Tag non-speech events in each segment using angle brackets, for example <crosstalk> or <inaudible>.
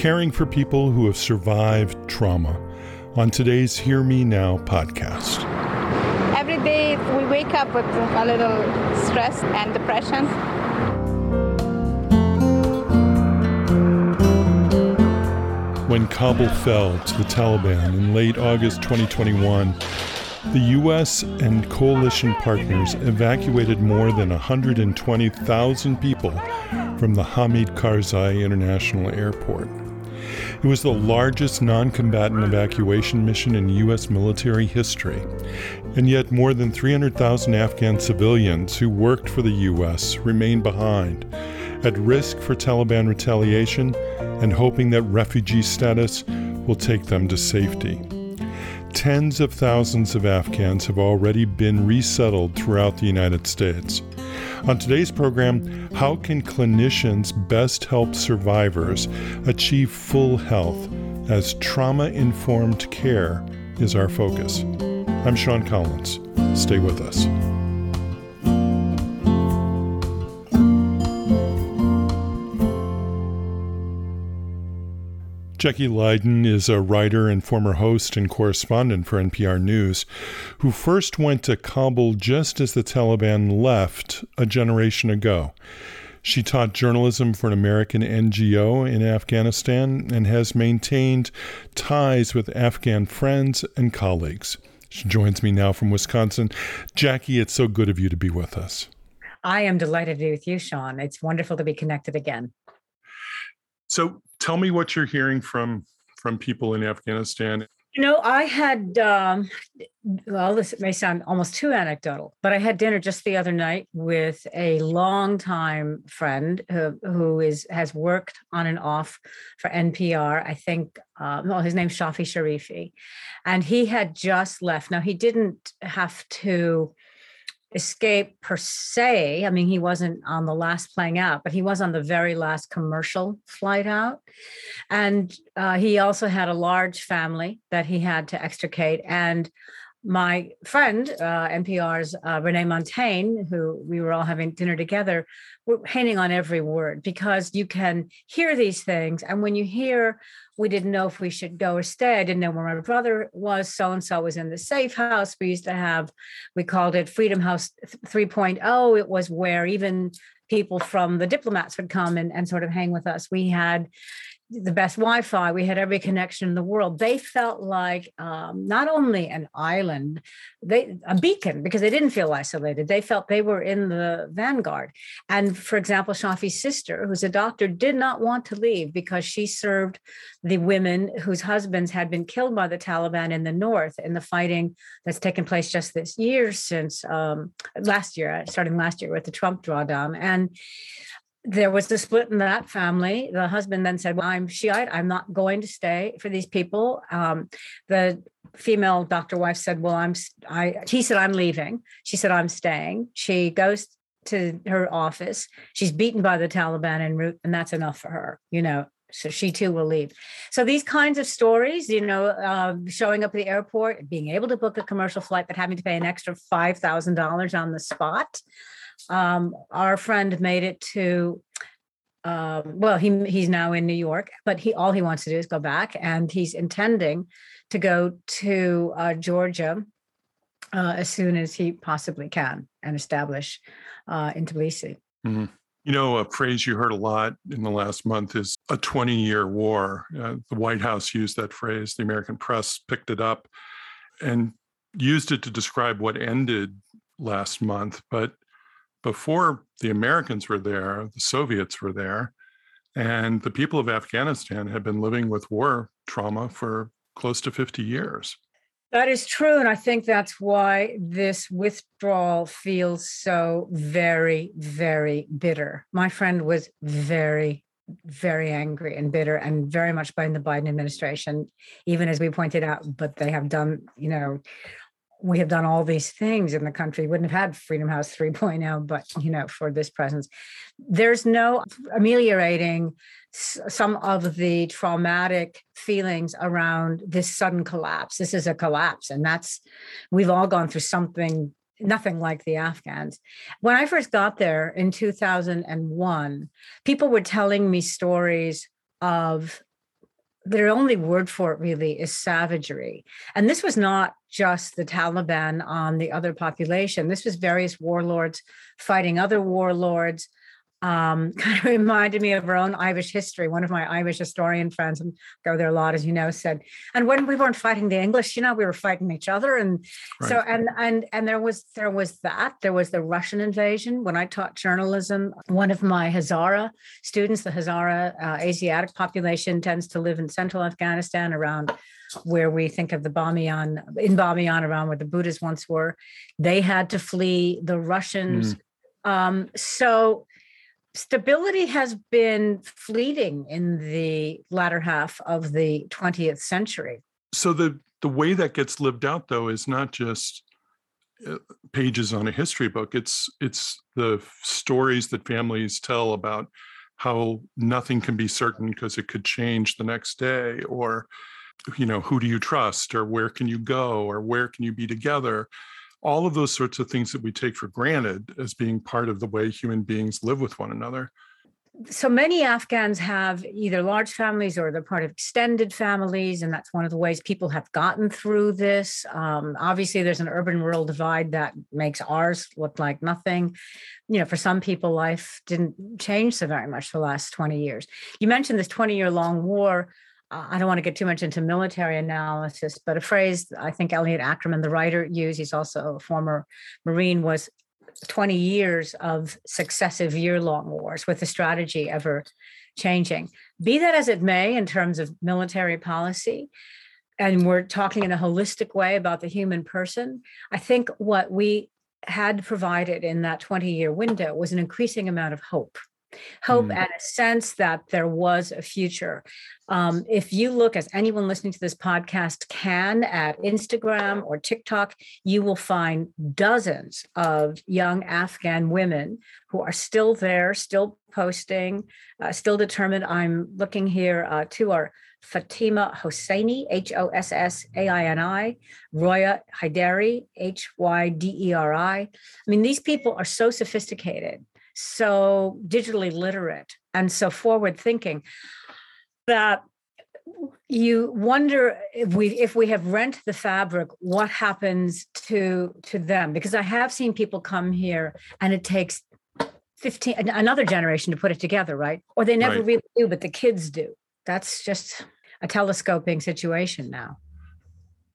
caring for people who have survived trauma on today's Hear Me Now podcast. Every day we wake up with a little stress and depression. When Kabul fell to the Taliban in late August 2021, the U.S. and coalition partners evacuated more than 120,000 people from the Hamid Karzai International Airport. It was the largest non combatant evacuation mission in U.S. military history, and yet more than 300,000 Afghan civilians who worked for the U.S. remained behind, at risk for Taliban retaliation and hoping that refugee status will take them to safety. Tens of thousands of Afghans have already been resettled throughout the United States. On today's program, how can clinicians best help survivors achieve full health as trauma informed care is our focus? I'm Sean Collins. Stay with us. Jacki Lyden is a writer and former host and correspondent for NPR News who first went to Kabul just as the Taliban left a generation ago. She taught journalism for an American NGO in Afghanistan and has maintained ties with Afghan friends and colleagues. She joins me now from Wisconsin. Jacki, it's so good of you to be with us. I am delighted to be with you, Sean. It's wonderful to be connected again. So, tell me what you're hearing from from people in Afghanistan. You know, I had um, well, this may sound almost too anecdotal, but I had dinner just the other night with a longtime friend who, who is has worked on and off for NPR. I think, uh, well, his name's Shafi Sharifi, and he had just left. Now he didn't have to escape per se. I mean, he wasn't on the last plane out, but he was on the very last commercial flight out. And uh, he also had a large family that he had to extricate. And my friend, uh, NPR's uh, Renee Montagne, who we were all having dinner together, were hanging on every word because you can hear these things. And when you hear, we didn't know if we should go or stay, I didn't know where my brother was. So and so was in the safe house. We used to have, we called it Freedom House 3.0. It was where even people from the diplomats would come and, and sort of hang with us. We had the best Wi-Fi. We had every connection in the world. They felt like um, not only an island, they a beacon because they didn't feel isolated. They felt they were in the vanguard. And for example, Shafi's sister, who's a doctor, did not want to leave because she served the women whose husbands had been killed by the Taliban in the north in the fighting that's taken place just this year since um, last year, starting last year with the Trump drawdown. And there was a split in that family. The husband then said, well, I'm Shiite. I'm not going to stay for these people. Um, the female doctor wife said, well, I'm, I, he said, I'm leaving. She said, I'm staying. She goes to her office. She's beaten by the Taliban en route, and that's enough for her, you know. So she too will leave. So these kinds of stories, you know, uh, showing up at the airport, being able to book a commercial flight, but having to pay an extra five thousand dollars on the spot um, our friend made it to um, well he he's now in new york but he all he wants to do is go back and he's intending to go to uh, georgia uh, as soon as he possibly can and establish uh, in tbilisi mm-hmm. You know, a phrase you heard a lot in the last month is a 20 year war. Uh, the White House used that phrase, the American press picked it up and used it to describe what ended last month. But before the Americans were there, the Soviets were there, and the people of Afghanistan had been living with war trauma for close to 50 years. That is true. And I think that's why this withdrawal feels so very, very bitter. My friend was very, very angry and bitter and very much blaming the Biden administration, even as we pointed out, but they have done, you know, we have done all these things in the country wouldn't have had freedom house <laughs> 3.0 but you know for this presence. There's no ameliorating some of the traumatic feelings around this sudden collapse. This is a collapse and that's we've all gone through something nothing like the afghans. When i first got there in 2001 people were telling me stories of their only word for it really is savagery. And this was not just the Taliban on the other population. This was various warlords fighting other warlords, um, <laughs> kind of reminded me of our own Irish history. One of my Irish historian friends, and go there a lot, as you know, said, and when we weren't fighting the English, you know, we were fighting each other. And right. so, and and and there was there was that. There was the Russian invasion. When I taught journalism, one of my Hazara students, the Hazara uh, Asiatic population, tends to live in central Afghanistan around where we think of the Bamiyan, in Bamiyan, around where the Buddhas once were. They had to flee the Russians. Mm. Um, so stability has been fleeting in the latter half of the 20th century. So the the way that gets lived out though is not just uh, pages on a history book it's it's the stories that families tell about how nothing can be certain because it could change the next day or you know who do you trust or where can you go or where can you be together all of those sorts of things that we take for granted as being part of the way human beings live with one another. So many Afghans have either large families or they're part of extended families, and that's one of the ways people have gotten through this. Um, obviously, there's an urban rural divide that makes ours look like nothing. You know, for some people, life didn't change so very much the last 20 years. You mentioned this 20 year long war I don't want to get too much into military analysis, but a phrase I think Elliot Ackerman, the writer, used, he's also a former Marine, was 20 years of successive year long wars with the strategy ever changing. Be that as it may, in terms of military policy, and we're talking in a holistic way about the human person, I think what we had provided in that 20 year window was an increasing amount of hope hope mm. and a sense that there was a future. Um, if you look, as anyone listening to this podcast can, at Instagram or TikTok, you will find dozens of young Afghan women who are still there, still posting, uh, still determined. I'm looking here uh, to our Fatima Hossaini, H O S S A I N I, Roya Haidari, H Y D E R I. I mean, these people are so sophisticated so digitally literate and so forward thinking that you wonder if we if we have rent the fabric what happens to to them? Because i have seen people come here and it takes 15 another generation to put it together right? Or they never right. really do but the kids do. That's just a telescoping situation now.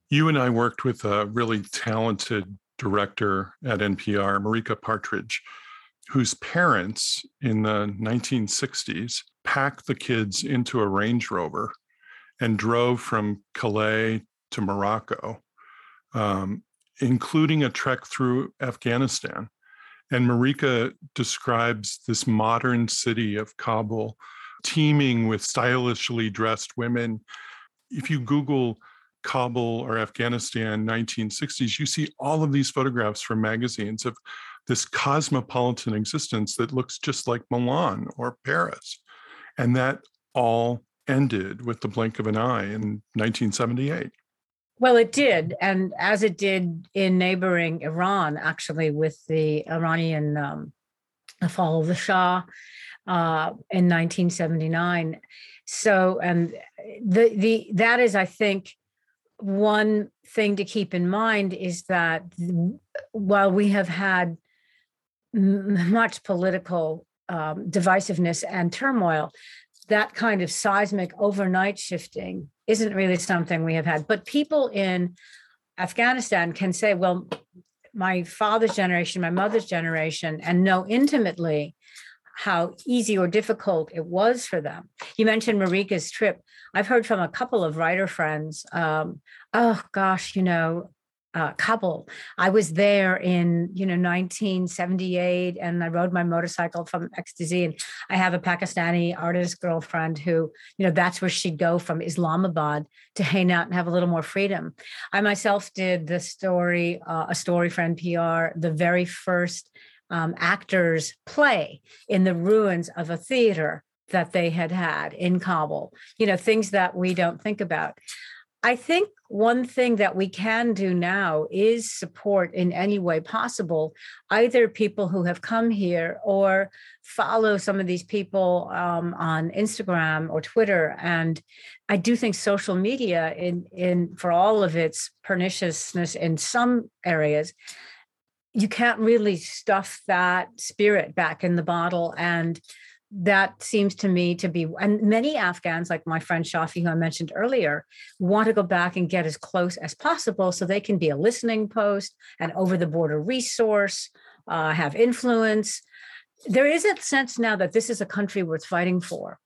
You and i worked with a really talented director at npr marika partridge whose parents in the 1960s packed the kids into a Range Rover and drove from Calais to Morocco, um, including a trek through Afghanistan. And Marika describes this modern city of Kabul teeming with stylishly dressed women. If you Google Kabul or Afghanistan 1960s, you see all of these photographs from magazines of this cosmopolitan existence that looks just like Milan or Paris. And that all ended with the blink of an eye in 1978. Well, it did. And as it did in neighboring Iran, actually, with the Iranian um, fall of the Shah uh, in 1979. So, and the, the, that is, I think, one thing to keep in mind is that while we have had much political um, divisiveness and turmoil, that kind of seismic overnight shifting isn't really something we have had. But people in Afghanistan can say, well, my father's generation, my mother's generation, and know intimately how easy or difficult it was for them. You mentioned Marika's trip. I've heard from a couple of writer friends, um, oh gosh, you know, uh, Kabul. I was there in you know 1978, and I rode my motorcycle from X to Z. And I have a Pakistani artist girlfriend who you know that's where she'd go from Islamabad to hang out and have a little more freedom. I myself did the story, uh, a story for NPR, the very first um, actors play in the ruins of a theater that they had had in Kabul. You know things that we don't think about. I think one thing that we can do now is support in any way possible either people who have come here or follow some of these people um, on Instagram or Twitter. And I do think social media, in in for all of its perniciousness in some areas, you can't really stuff that spirit back in the bottle and that seems to me to be and many afghans like my friend shafi who i mentioned earlier want to go back and get as close as possible so they can be a listening post an over the border resource uh, have influence. There is a sense now that this is a country worth fighting for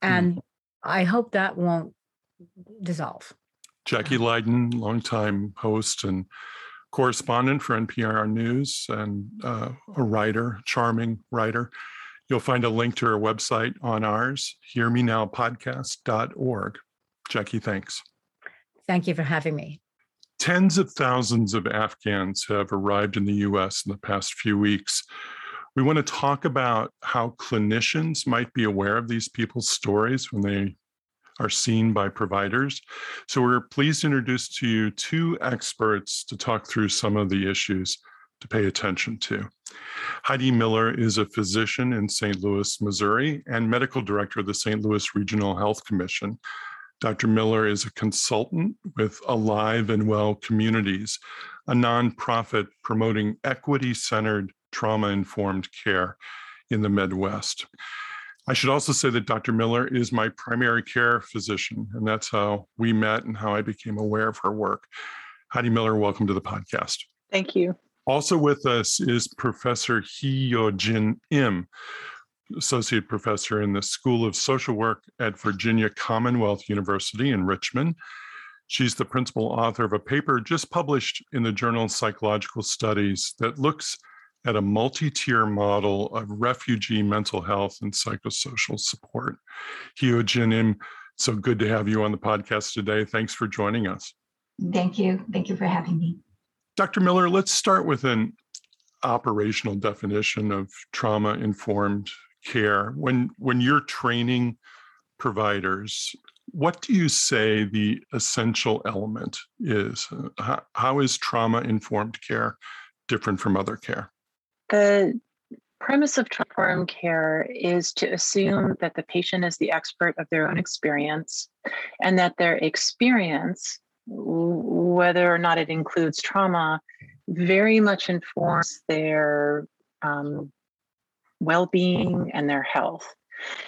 and mm. i hope that won't dissolve. Jacki Lyden longtime host and correspondent for npr news and uh, a writer charming writer You'll find a link to her website on ours, hearmenowpodcast.org. Jacki, thanks. Thank you for having me. Tens of thousands of Afghans have arrived in the US in the past few weeks. We want to talk about how clinicians might be aware of these people's stories when they are seen by providers. So we're pleased to introduce to you two experts to talk through some of the issues to pay attention to. Heidi Miller is a physician in St. Louis, Missouri, and medical director of the St. Louis Regional Health Commission. Dr. Miller is a consultant with Alive and Well Communities, a nonprofit promoting equity centered trauma informed care in the Midwest. I should also say that Dr. Miller is my primary care physician, and that's how we met and how I became aware of her work. Heidi Miller, welcome to the podcast. Thank you. Also with us is Professor Hee Jin Im, Associate Professor in the School of Social Work at Virginia Commonwealth University in Richmond. She's the principal author of a paper just published in the journal Psychological Studies that looks at a multi tier model of refugee mental health and psychosocial support. Hyonjin Im, so good to have you on the podcast today. Thanks for joining us. Thank you. Thank you for having me. Dr. Miller, let's start with an operational definition of trauma informed care. When when you're training providers, what do you say the essential element is? how, how is trauma informed care different from other care? The premise of trauma informed care is to assume that the patient is the expert of their own experience and that their experience whether or not it includes trauma, very much informs their um, well being and their health.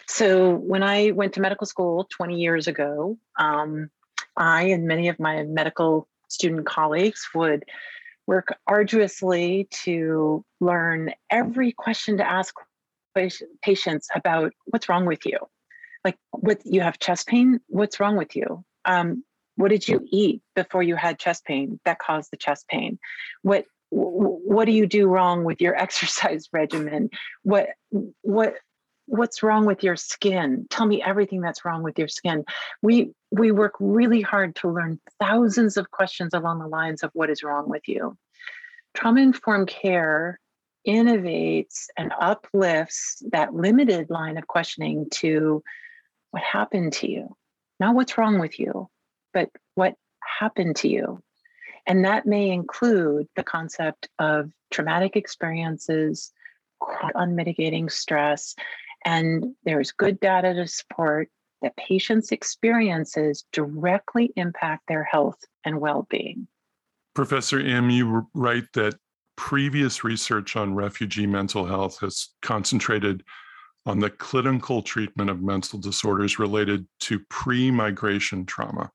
So, when I went to medical school 20 years ago, um, I and many of my medical student colleagues would work arduously to learn every question to ask patients about what's wrong with you. Like, what you have chest pain? What's wrong with you? Um, what did you eat before you had chest pain that caused the chest pain? What what do you do wrong with your <laughs> exercise regimen? What what what's wrong with your skin? Tell me everything that's wrong with your skin. We we work really hard to learn thousands of questions along the lines of what is wrong with you. Trauma informed care innovates and uplifts that limited line of questioning to what happened to you, not what's wrong with you, but what happened to you? And that may include the concept of traumatic experiences, unmitigating stress. And there's good data to support that patients' experiences directly impact their health and well being. Professor Im, you write that previous research on refugee mental health has concentrated on the clinical treatment of mental disorders related to pre migration trauma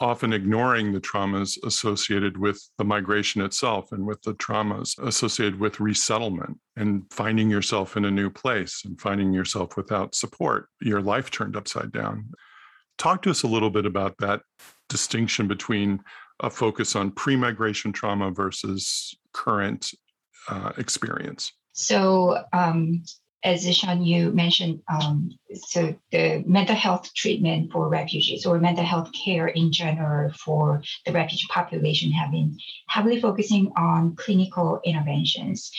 often ignoring the traumas associated with the migration itself and with the traumas associated with resettlement and finding yourself in a new place and finding yourself without support, your life turned upside down. Talk to us a little bit about that distinction between a focus on pre migration trauma versus current uh, experience. So, um, as Sean, you mentioned, um, so the mental health treatment for refugees or mental health care in general for the refugee population have been heavily focusing on clinical interventions.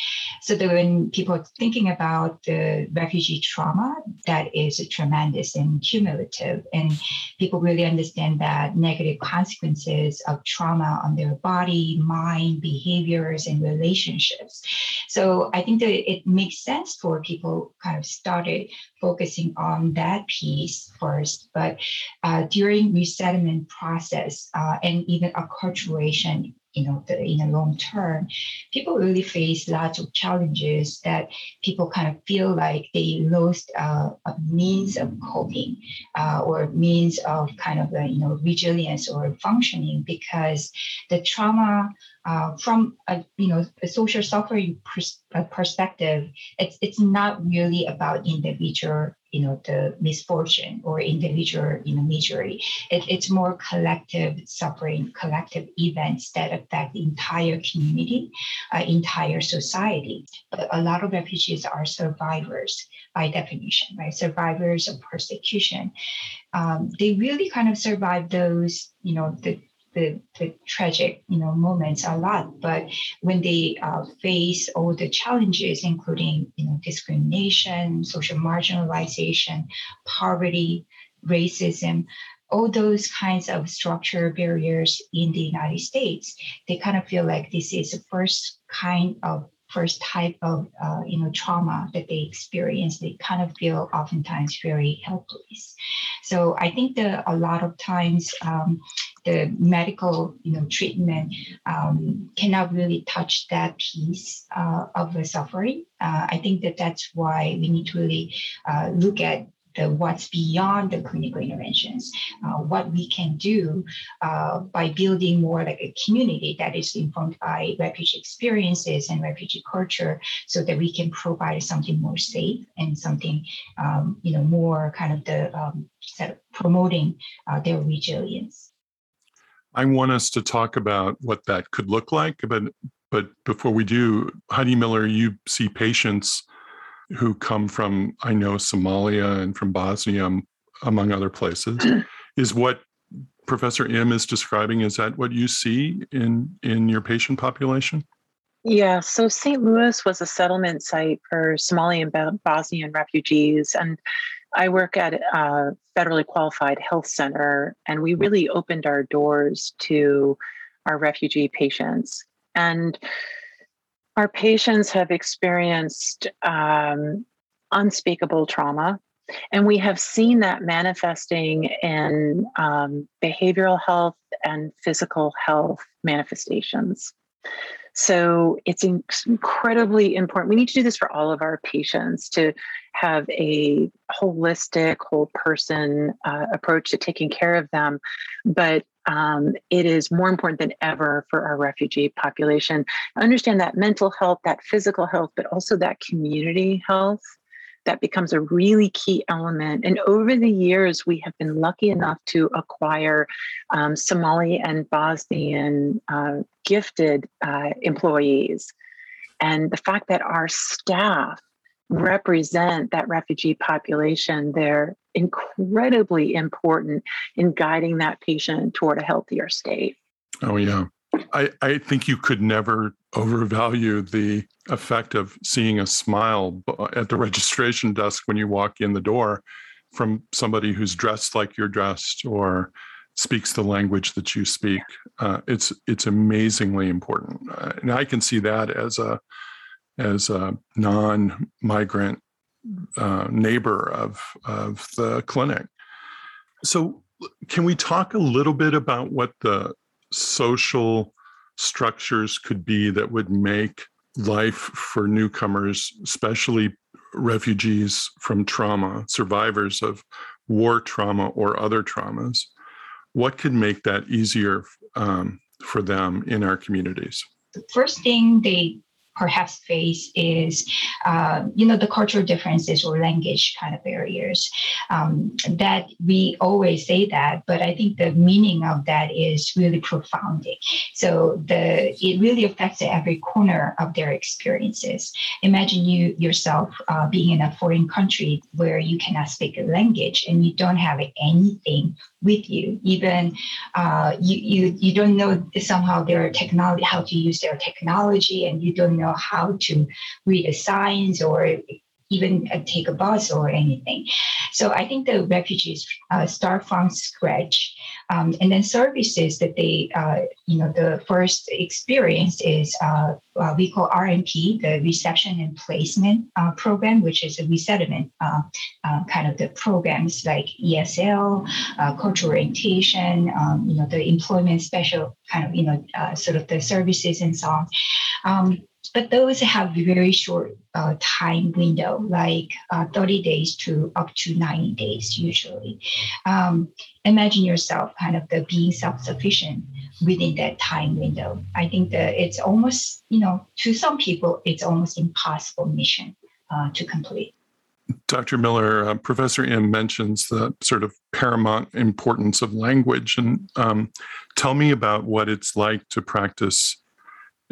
So that when people are thinking about the refugee trauma, that is tremendous and cumulative, and people really understand that negative consequences of trauma on their body, mind, behaviors, and relationships. So I think that it makes sense for people kind of started focusing on that piece first, but uh, during resettlement process uh, and even acculturation you know, the, in the long term, people really face lots of challenges that people kind of feel like they lost uh, a means of coping uh, or means of kind of, uh, you know, resilience or functioning because the trauma uh, from a you know a social suffering pers- perspective, it's it's not really about individual you know the misfortune or individual you know misery. It, it's more collective suffering, collective events that affect the entire community, uh, entire society. But a lot of refugees are survivors by definition, right? Survivors of persecution. Um, they really kind of survive those you know the the, the tragic you know moments a lot. But when they uh, face all the challenges including you know discrimination social marginalization poverty racism all those kinds of structural barriers in the united states they kind of feel like this is the first kind of first type of uh, you know trauma that they experience they kind of feel oftentimes very helpless. So i think that a lot of times um, the medical you know treatment um, cannot really touch that piece uh, of the suffering. Uh, i think that that's why we need to really uh, look at the what's beyond the clinical interventions, uh, what we can do uh, by building more like a community that is informed by refugee experiences and refugee culture, so that we can provide something more safe and something um, you know more kind of the um, promoting uh, their resilience. I want us to talk about what that could look like, but but before we do, Heidi Miller, you see patients who come from, I know, Somalia and from Bosnia, um, among other places. <clears throat> is what Professor Im is describing, is that what you see in, in your patient population? Yeah, so St. Louis was a settlement site for Somali and Bosnian refugees. And I work at a federally qualified health center, and we really opened our doors to our refugee patients. And our patients have experienced um, unspeakable trauma, and we have seen that manifesting in um, behavioral health and physical health manifestations. So it's incredibly important. We need to do this for all of our patients to have a holistic, whole person uh, approach to taking care of them. But um, it is more important than ever for our refugee population. Understand that mental health, that physical health, but also that community health that becomes a really key element. And over the years, we have been lucky enough to acquire um, Somali and Bosnian uh, gifted uh, employees. And the fact that our staff represent that refugee population, they're incredibly important in guiding that patient toward a healthier state. Oh, yeah. I, I think you could never overvalue the effect of seeing a smile at the registration desk when you walk in the door from somebody who's dressed like you're dressed or speaks the language that you speak. Uh, it's it's amazingly important, uh, and I can see that as a as a non-migrant uh, neighbor of of the clinic. So, can we talk a little bit about what the social structures could be that would make life for newcomers, especially refugees from trauma, survivors of war trauma or other traumas, what could make that easier um, for them in our communities? The first thing they perhaps face is, uh, you know, the cultural differences or language kind of barriers. Um, that we always say that, but I think the meaning of that is really profound. So the it really affects every corner of their experiences. Imagine you yourself uh, being in a foreign country where you cannot speak a language and you don't have anything with you. Even uh, you, you you don't know somehow their technology, how to use their technology, and you don't know how to read the signs or even uh, take a bus or anything. So I think the refugees uh, start from scratch, um, and then services that they, uh, you know, the first experience is uh, we call RNP, the reception and placement uh, program, which is a resettlement uh, kind of the programs like ESL, cultural orientation, um, you know, the employment special kind of, you know, sort of the services and so on. Um, but those have very short uh, time window, like uh, 30 days to up to 90 days usually. Um, imagine yourself kind of the being self-sufficient within that time window. I think that it's almost, you know, to some people, it's almost impossible mission uh, to complete. Dr. Miller, uh, Professor Im mentions the sort of paramount importance of language. And um, tell me about what it's like to practice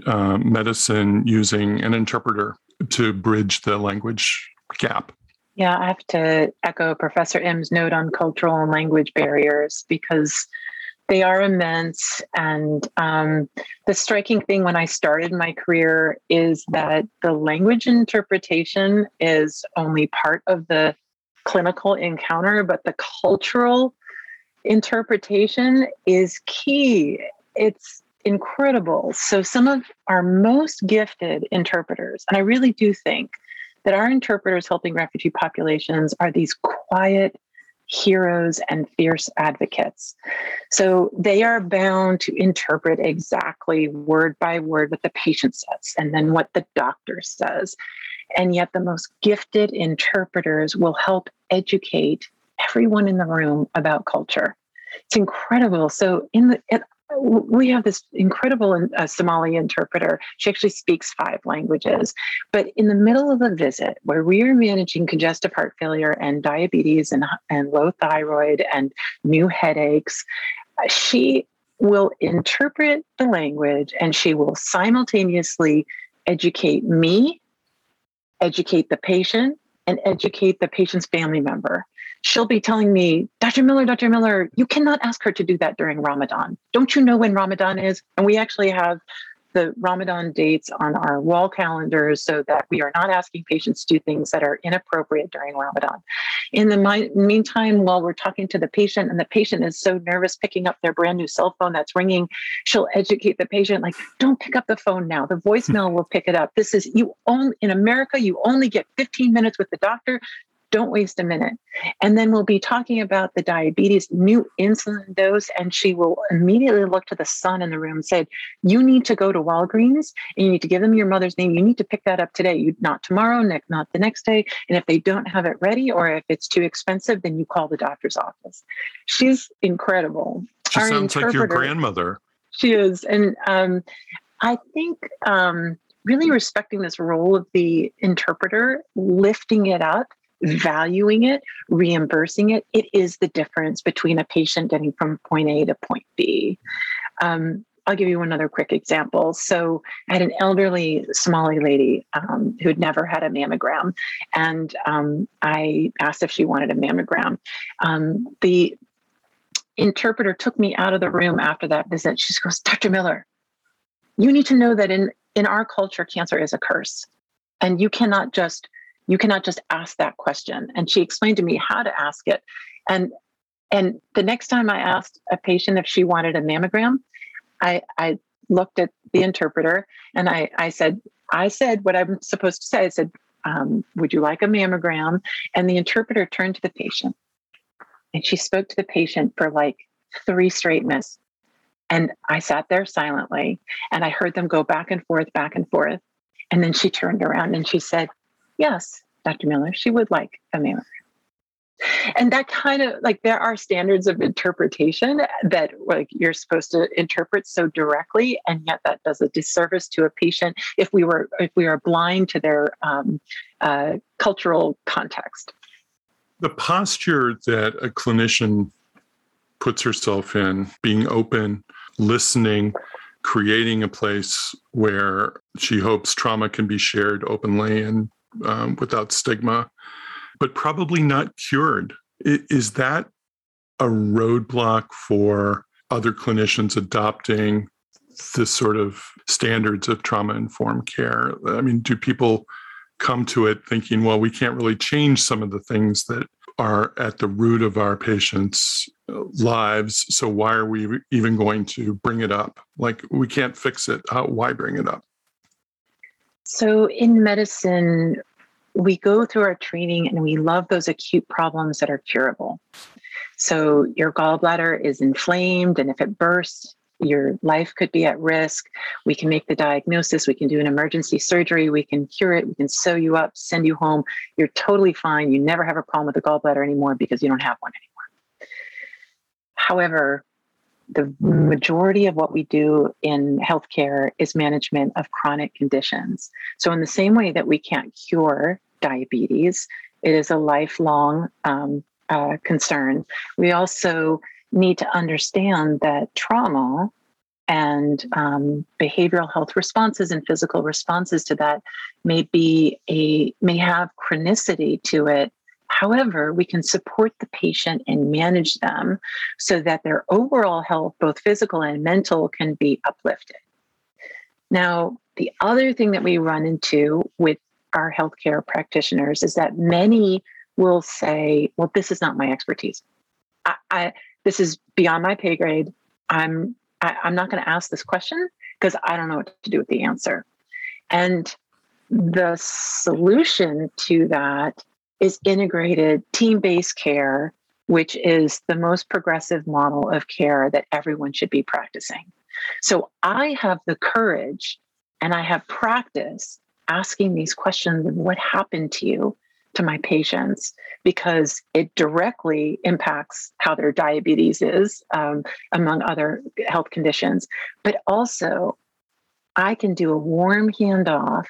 uh, medicine using an interpreter to bridge the language gap. Yeah, I have to echo Professor Im's note on cultural and language barriers because they are immense. And um, the striking thing when I started my career is that the language interpretation is only part of the clinical encounter, but the cultural interpretation is key. It's incredible. So, some of our most gifted interpreters, and I really do think that our interpreters helping refugee populations are these quiet heroes and fierce advocates. So, they are bound to interpret exactly word by word what the patient says and then what the doctor says. And yet, the most gifted interpreters will help educate everyone in the room about culture. It's incredible. So, in the we have this incredible uh, Somali interpreter. She actually speaks five languages. But in the middle of a visit where we are managing congestive heart failure and diabetes and, and low thyroid and new headaches, she will interpret the language and she will simultaneously educate me, educate the patient, and educate the patient's family member she'll be telling me, Dr. Miller, Dr. Miller, you cannot ask her to do that during Ramadan. Don't you know when Ramadan is? And we actually have the Ramadan dates on our wall calendars so that we are not asking patients to do things that are inappropriate during Ramadan. In the mi- meantime, while we're talking to the patient and the patient is so nervous picking up their brand new cell phone that's ringing, she'll educate the patient like, don't pick up the phone now. The voicemail will pick it up. This is you only in America, you only get 15 minutes with the doctor. Don't waste a minute. And then we'll be talking about the diabetes new insulin dose. And she will immediately look to the son in the room and say, You need to go to Walgreens and you need to give them your mother's name. You need to pick that up today, you, not tomorrow, not the next day. And if they don't have it ready or if it's too expensive, then you call the doctor's office. She's incredible. She Our sounds like your grandmother. She is. And um, I think. Um, really respecting this role of the interpreter, lifting it up, valuing it, reimbursing it, it is the difference between a patient getting from point A to point B. Um, I'll give you another quick example. So, I had an elderly Somali lady um, who had never had a mammogram, and um, I asked if she wanted a mammogram. Um, the interpreter took me out of the room after that visit. She goes, Dr. Miller, you need to know that in, in our culture, cancer is a curse. And you cannot just you cannot just ask that question. And she explained to me how to ask it. And and the next time i asked a patient if she wanted a mammogram i i looked at the interpreter and i i said i said what i'm supposed to say. I said um, would you like a mammogram? And the interpreter turned to the patient. And she spoke to the patient for like three straight minutes. And i sat there silently and i heard them go back and forth back and forth. And then she turned around and she said Yes, Dr. Miller, she would like a mammogram. and that kind of like there are standards of interpretation that like you're supposed to interpret so directly and yet that does a disservice to a patient if we were if we are blind to their um, uh, cultural context the posture that a clinician puts herself in being open listening creating a place where she hopes trauma can be shared openly and um, without stigma but probably not cured. Is that a roadblock for other clinicians adopting this sort of standards of trauma informed care? I mean, do people come to it thinking, well, we can't really change some of the things that are at the root of our patients' lives. So why are we even going to bring it up? Like, we can't fix it. How, why bring it up? So, in medicine, we go through our training and we love those acute problems that are curable. So your gallbladder is inflamed, and if it bursts, your life could be at risk. We can make the diagnosis, we can do an emergency surgery, we can cure it, we can sew you up, send you home. You're totally fine. You never have a problem with the gallbladder anymore because you don't have one anymore. However, the majority of what we do in healthcare is management of chronic conditions. So, in the same way that we can't cure diabetes. It is a lifelong um, uh, concern. We also need to understand that trauma and um, behavioral health responses and physical responses to that may be a may have chronicity to it however we can support the patient and manage them so that their overall health both physical and mental can be uplifted now the other thing that we run into with our healthcare practitioners is that many will say, "Well, this is not my expertise. I, I this is beyond my pay grade. I'm I, am i am not going to ask this question because I don't know what to do with the answer." And the solution to that is integrated team-based care, which is the most progressive model of care that everyone should be practicing. So I have the courage and I have practice asking these questions of what happened to you to my patients because it directly impacts how their diabetes is, um, among other health conditions. But also, I can do a warm handoff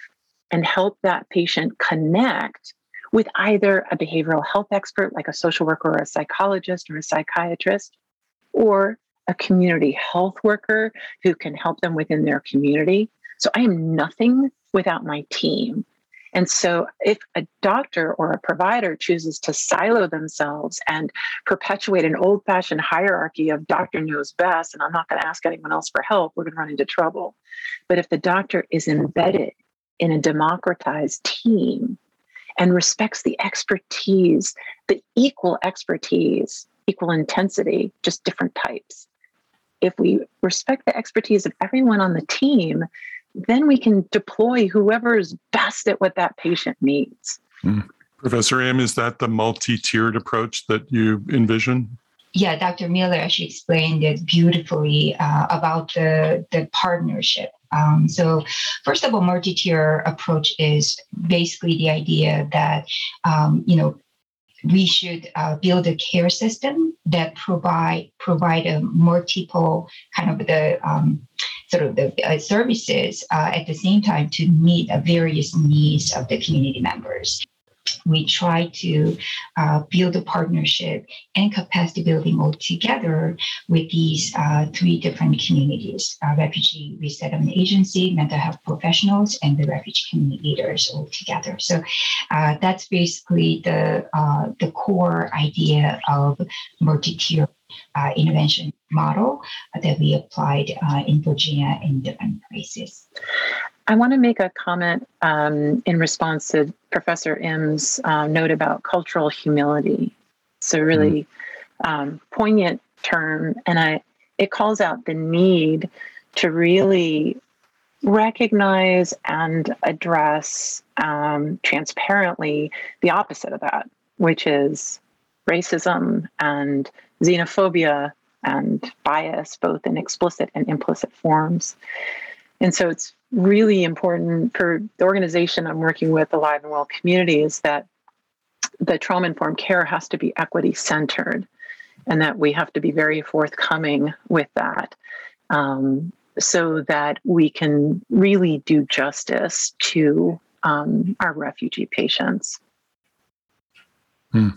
and help that patient connect with either a behavioral health expert, like a social worker or a psychologist or a psychiatrist, or a community health worker who can help them within their community. So I am nothing without my team. And so, if a doctor or a provider chooses to silo themselves and perpetuate an old fashioned hierarchy of doctor knows best, and I'm not going to ask anyone else for help, we're going to run into trouble. But if the doctor is embedded in a democratized team and respects the expertise, the equal expertise, equal intensity, just different types, if we respect the expertise of everyone on the team, then we can deploy whoever's best at what that patient needs. Mm. Professor Im, is that the multi tiered approach that you envision? Yeah, Dr. Miller actually explained it beautifully uh, about the, the partnership. Um, so, first of all, multi tier approach is basically the idea that, um, you know, we should uh, build a care system that provide provide a multiple kind of the um, sort of the uh, services uh, at the same time to meet various needs of the community members we try to uh, build a partnership and capacity building all together with these uh, three different communities uh, refugee resettlement agency mental health professionals and the refugee community leaders all together. So uh, that's basically the uh, the core idea of multi-tier uh, intervention model that we applied in virginia in different places I want to make a comment um, in response to Professor Im's uh, note about cultural humility. It's a really mm. um, poignant term, and I it calls out the need to really recognize and address um, transparently the opposite of that, which is racism and xenophobia and bias, both in explicit and implicit forms. And so it's really important for the organization I'm working with, the Alive and Well Community, is that the trauma informed care has to be equity centered and that we have to be very forthcoming with that um, so that we can really do justice to um, our refugee patients. Hmm.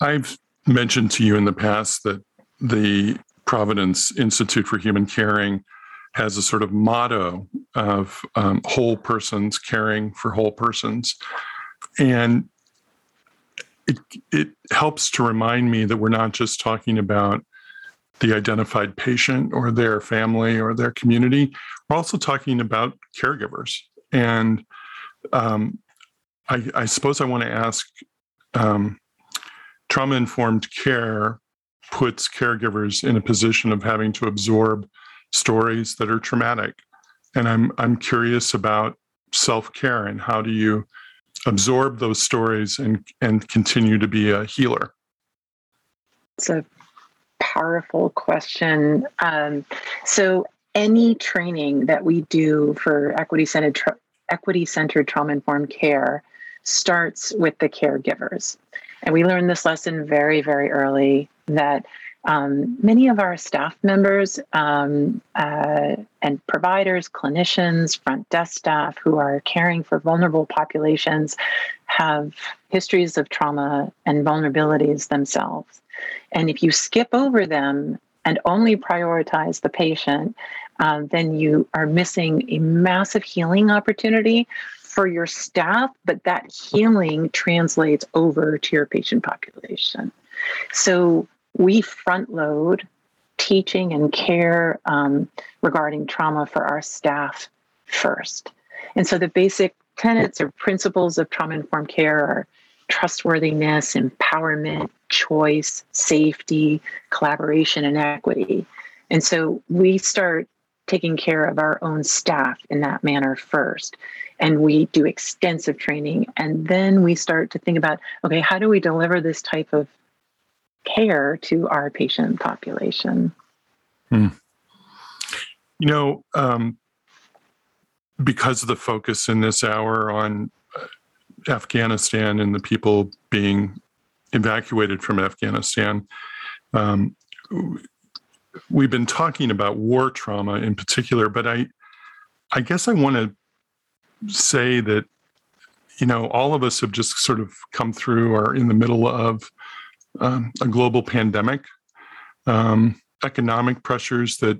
I've mentioned to you in the past that the Providence Institute for Human Caring has a sort of motto of um, whole persons caring for whole persons. And it, it helps to remind me that we're not just talking about the identified patient or their family or their community. We're also talking about caregivers. And um, I, I, suppose I want to ask um, trauma informed care puts caregivers in a position of having to absorb stories that are traumatic. And I'm, I'm curious about self care and how do you absorb those stories and, and continue to be a healer? It's a powerful question. Um, so, any training that we do for equity centered tra- equity centered trauma informed care starts with the caregivers. And we learned this lesson very, very early that um, many of our staff members um, uh, and providers, clinicians, front desk staff who are caring for vulnerable populations have histories of trauma and vulnerabilities themselves. And if you skip over them and only prioritize the patient, uh, then you are missing a massive healing opportunity for your staff, but that healing translates over to your patient population. So we front load teaching and care um, regarding trauma for our staff first. And so the basic tenets or principles of trauma informed care are trustworthiness, empowerment, choice, safety, collaboration, and equity. And so we start taking care of our own staff in that manner first. And we do extensive training. And then we start to think about okay, how do we deliver this type of care to our patient population. Hmm. You know, um, because of the focus in this hour on uh, Afghanistan and the people being evacuated from Afghanistan, um, we've been talking about war trauma in particular, but I, I guess I want to say that, you know, all of us have just sort of come through or in the middle of um, a global pandemic, um, economic pressures that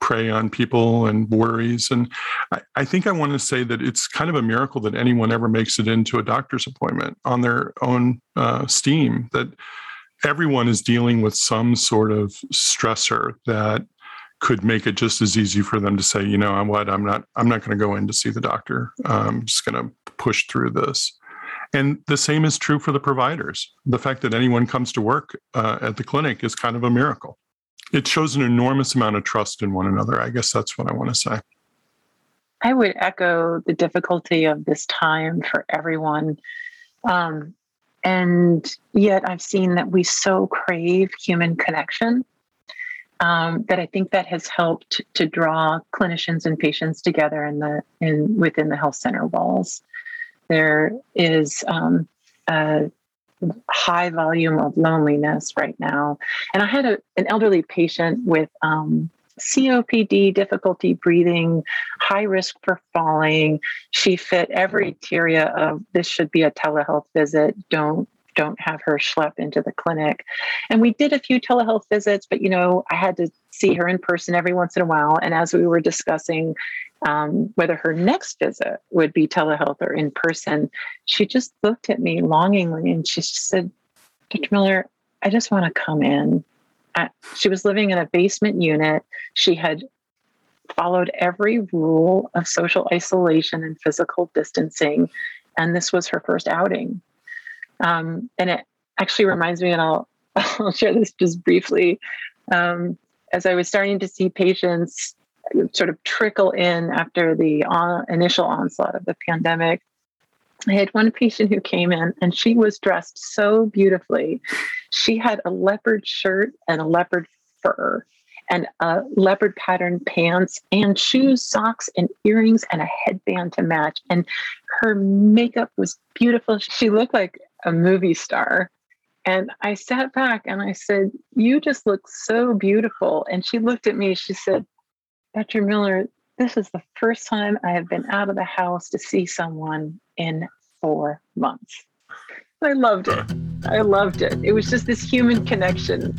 prey on people and worries. And I, I, think I want to say that it's kind of a miracle that anyone ever makes it into a doctor's appointment on their own uh, steam, that everyone is dealing with some sort of stressor that could make it just as easy for them to say, you know, I'm what, I'm not, I'm not going to go in to see the doctor. I'm just going to push through this. And the same is true for the providers. The fact that anyone comes to work uh, at the clinic is kind of a miracle. It shows an enormous amount of trust in one another. I guess that's what I want to say. I would echo the difficulty of this time for everyone. Um, and yet, I've seen that we so crave human connection um, that I think that has helped to draw clinicians and patients together in the in within the health center walls. There is um, a high volume of loneliness right now. And I had a, an elderly patient with um, COPD, difficulty breathing, high risk for falling. She fit every criteria of this should be a telehealth visit. Don't don't have her schlep into the clinic. And we did a few telehealth visits, but you know, I had to see her in person every once in a while. And as we were discussing um, whether her next visit would be telehealth or in person, she just looked at me longingly and she said, Dr. Miller, I just want to come in. I, she was living in a basement unit. She had followed every rule of social isolation and physical distancing. And this was her first outing. Um, and it actually reminds me, and I'll, <laughs> I'll share this just briefly. Um, as I was starting to see patients sort of trickle in after the on, initial onslaught of the pandemic. I had one patient who came in and she was dressed so beautifully. She had a leopard shirt and a leopard fur and a leopard pattern pants and shoes, socks, and earrings and a headband to match. And her makeup was beautiful. She looked like a movie star. And I sat back and I said, You just look so beautiful. And she looked at me, she said, Dr. Miller, this is the first time I have been out of the house to see someone in four months. I loved it. I loved it. It was just this human connection.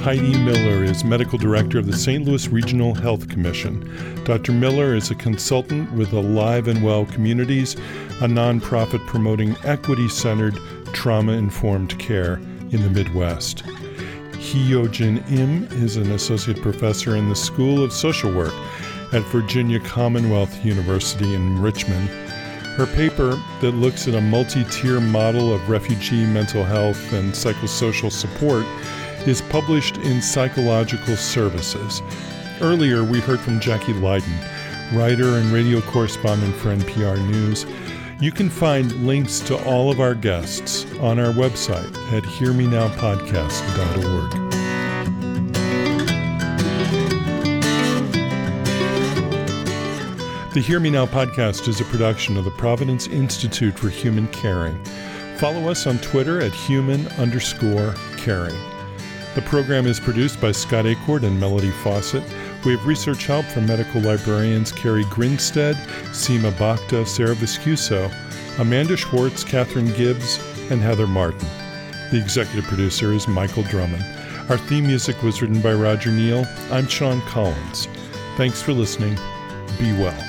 Heidi Miller is medical director of the St. Louis Regional Health Commission. Dr. Miller is a consultant with Alive and Well Communities, a nonprofit promoting equity centered, trauma informed care in the Midwest. Hyonjin Im is an associate professor in the School of Social Work at Virginia Commonwealth University in Richmond. Her paper that looks at a multi tier model of refugee mental health and psychosocial support is published in Psychological Services. Earlier, we heard from Jacki Lyden, writer and radio correspondent for NPR News. You can find links to all of our guests on our website at hearmenowpodcast.org. The Hear Me Now podcast is a production of the Providence Institute for Human Caring. Follow us on Twitter at human underscore caring. The program is produced by Scott Acord and Melody Fawcett. We have research help from medical librarians Carrie Grinstead, Seema Bhakta, Sarah Viscuso, Amanda Schwartz, Catherine Gibbs, and Heather Martin. The executive producer is Michael Drummond. Our theme music was written by Roger Neal. I'm Sean Collins. Thanks for listening. Be well.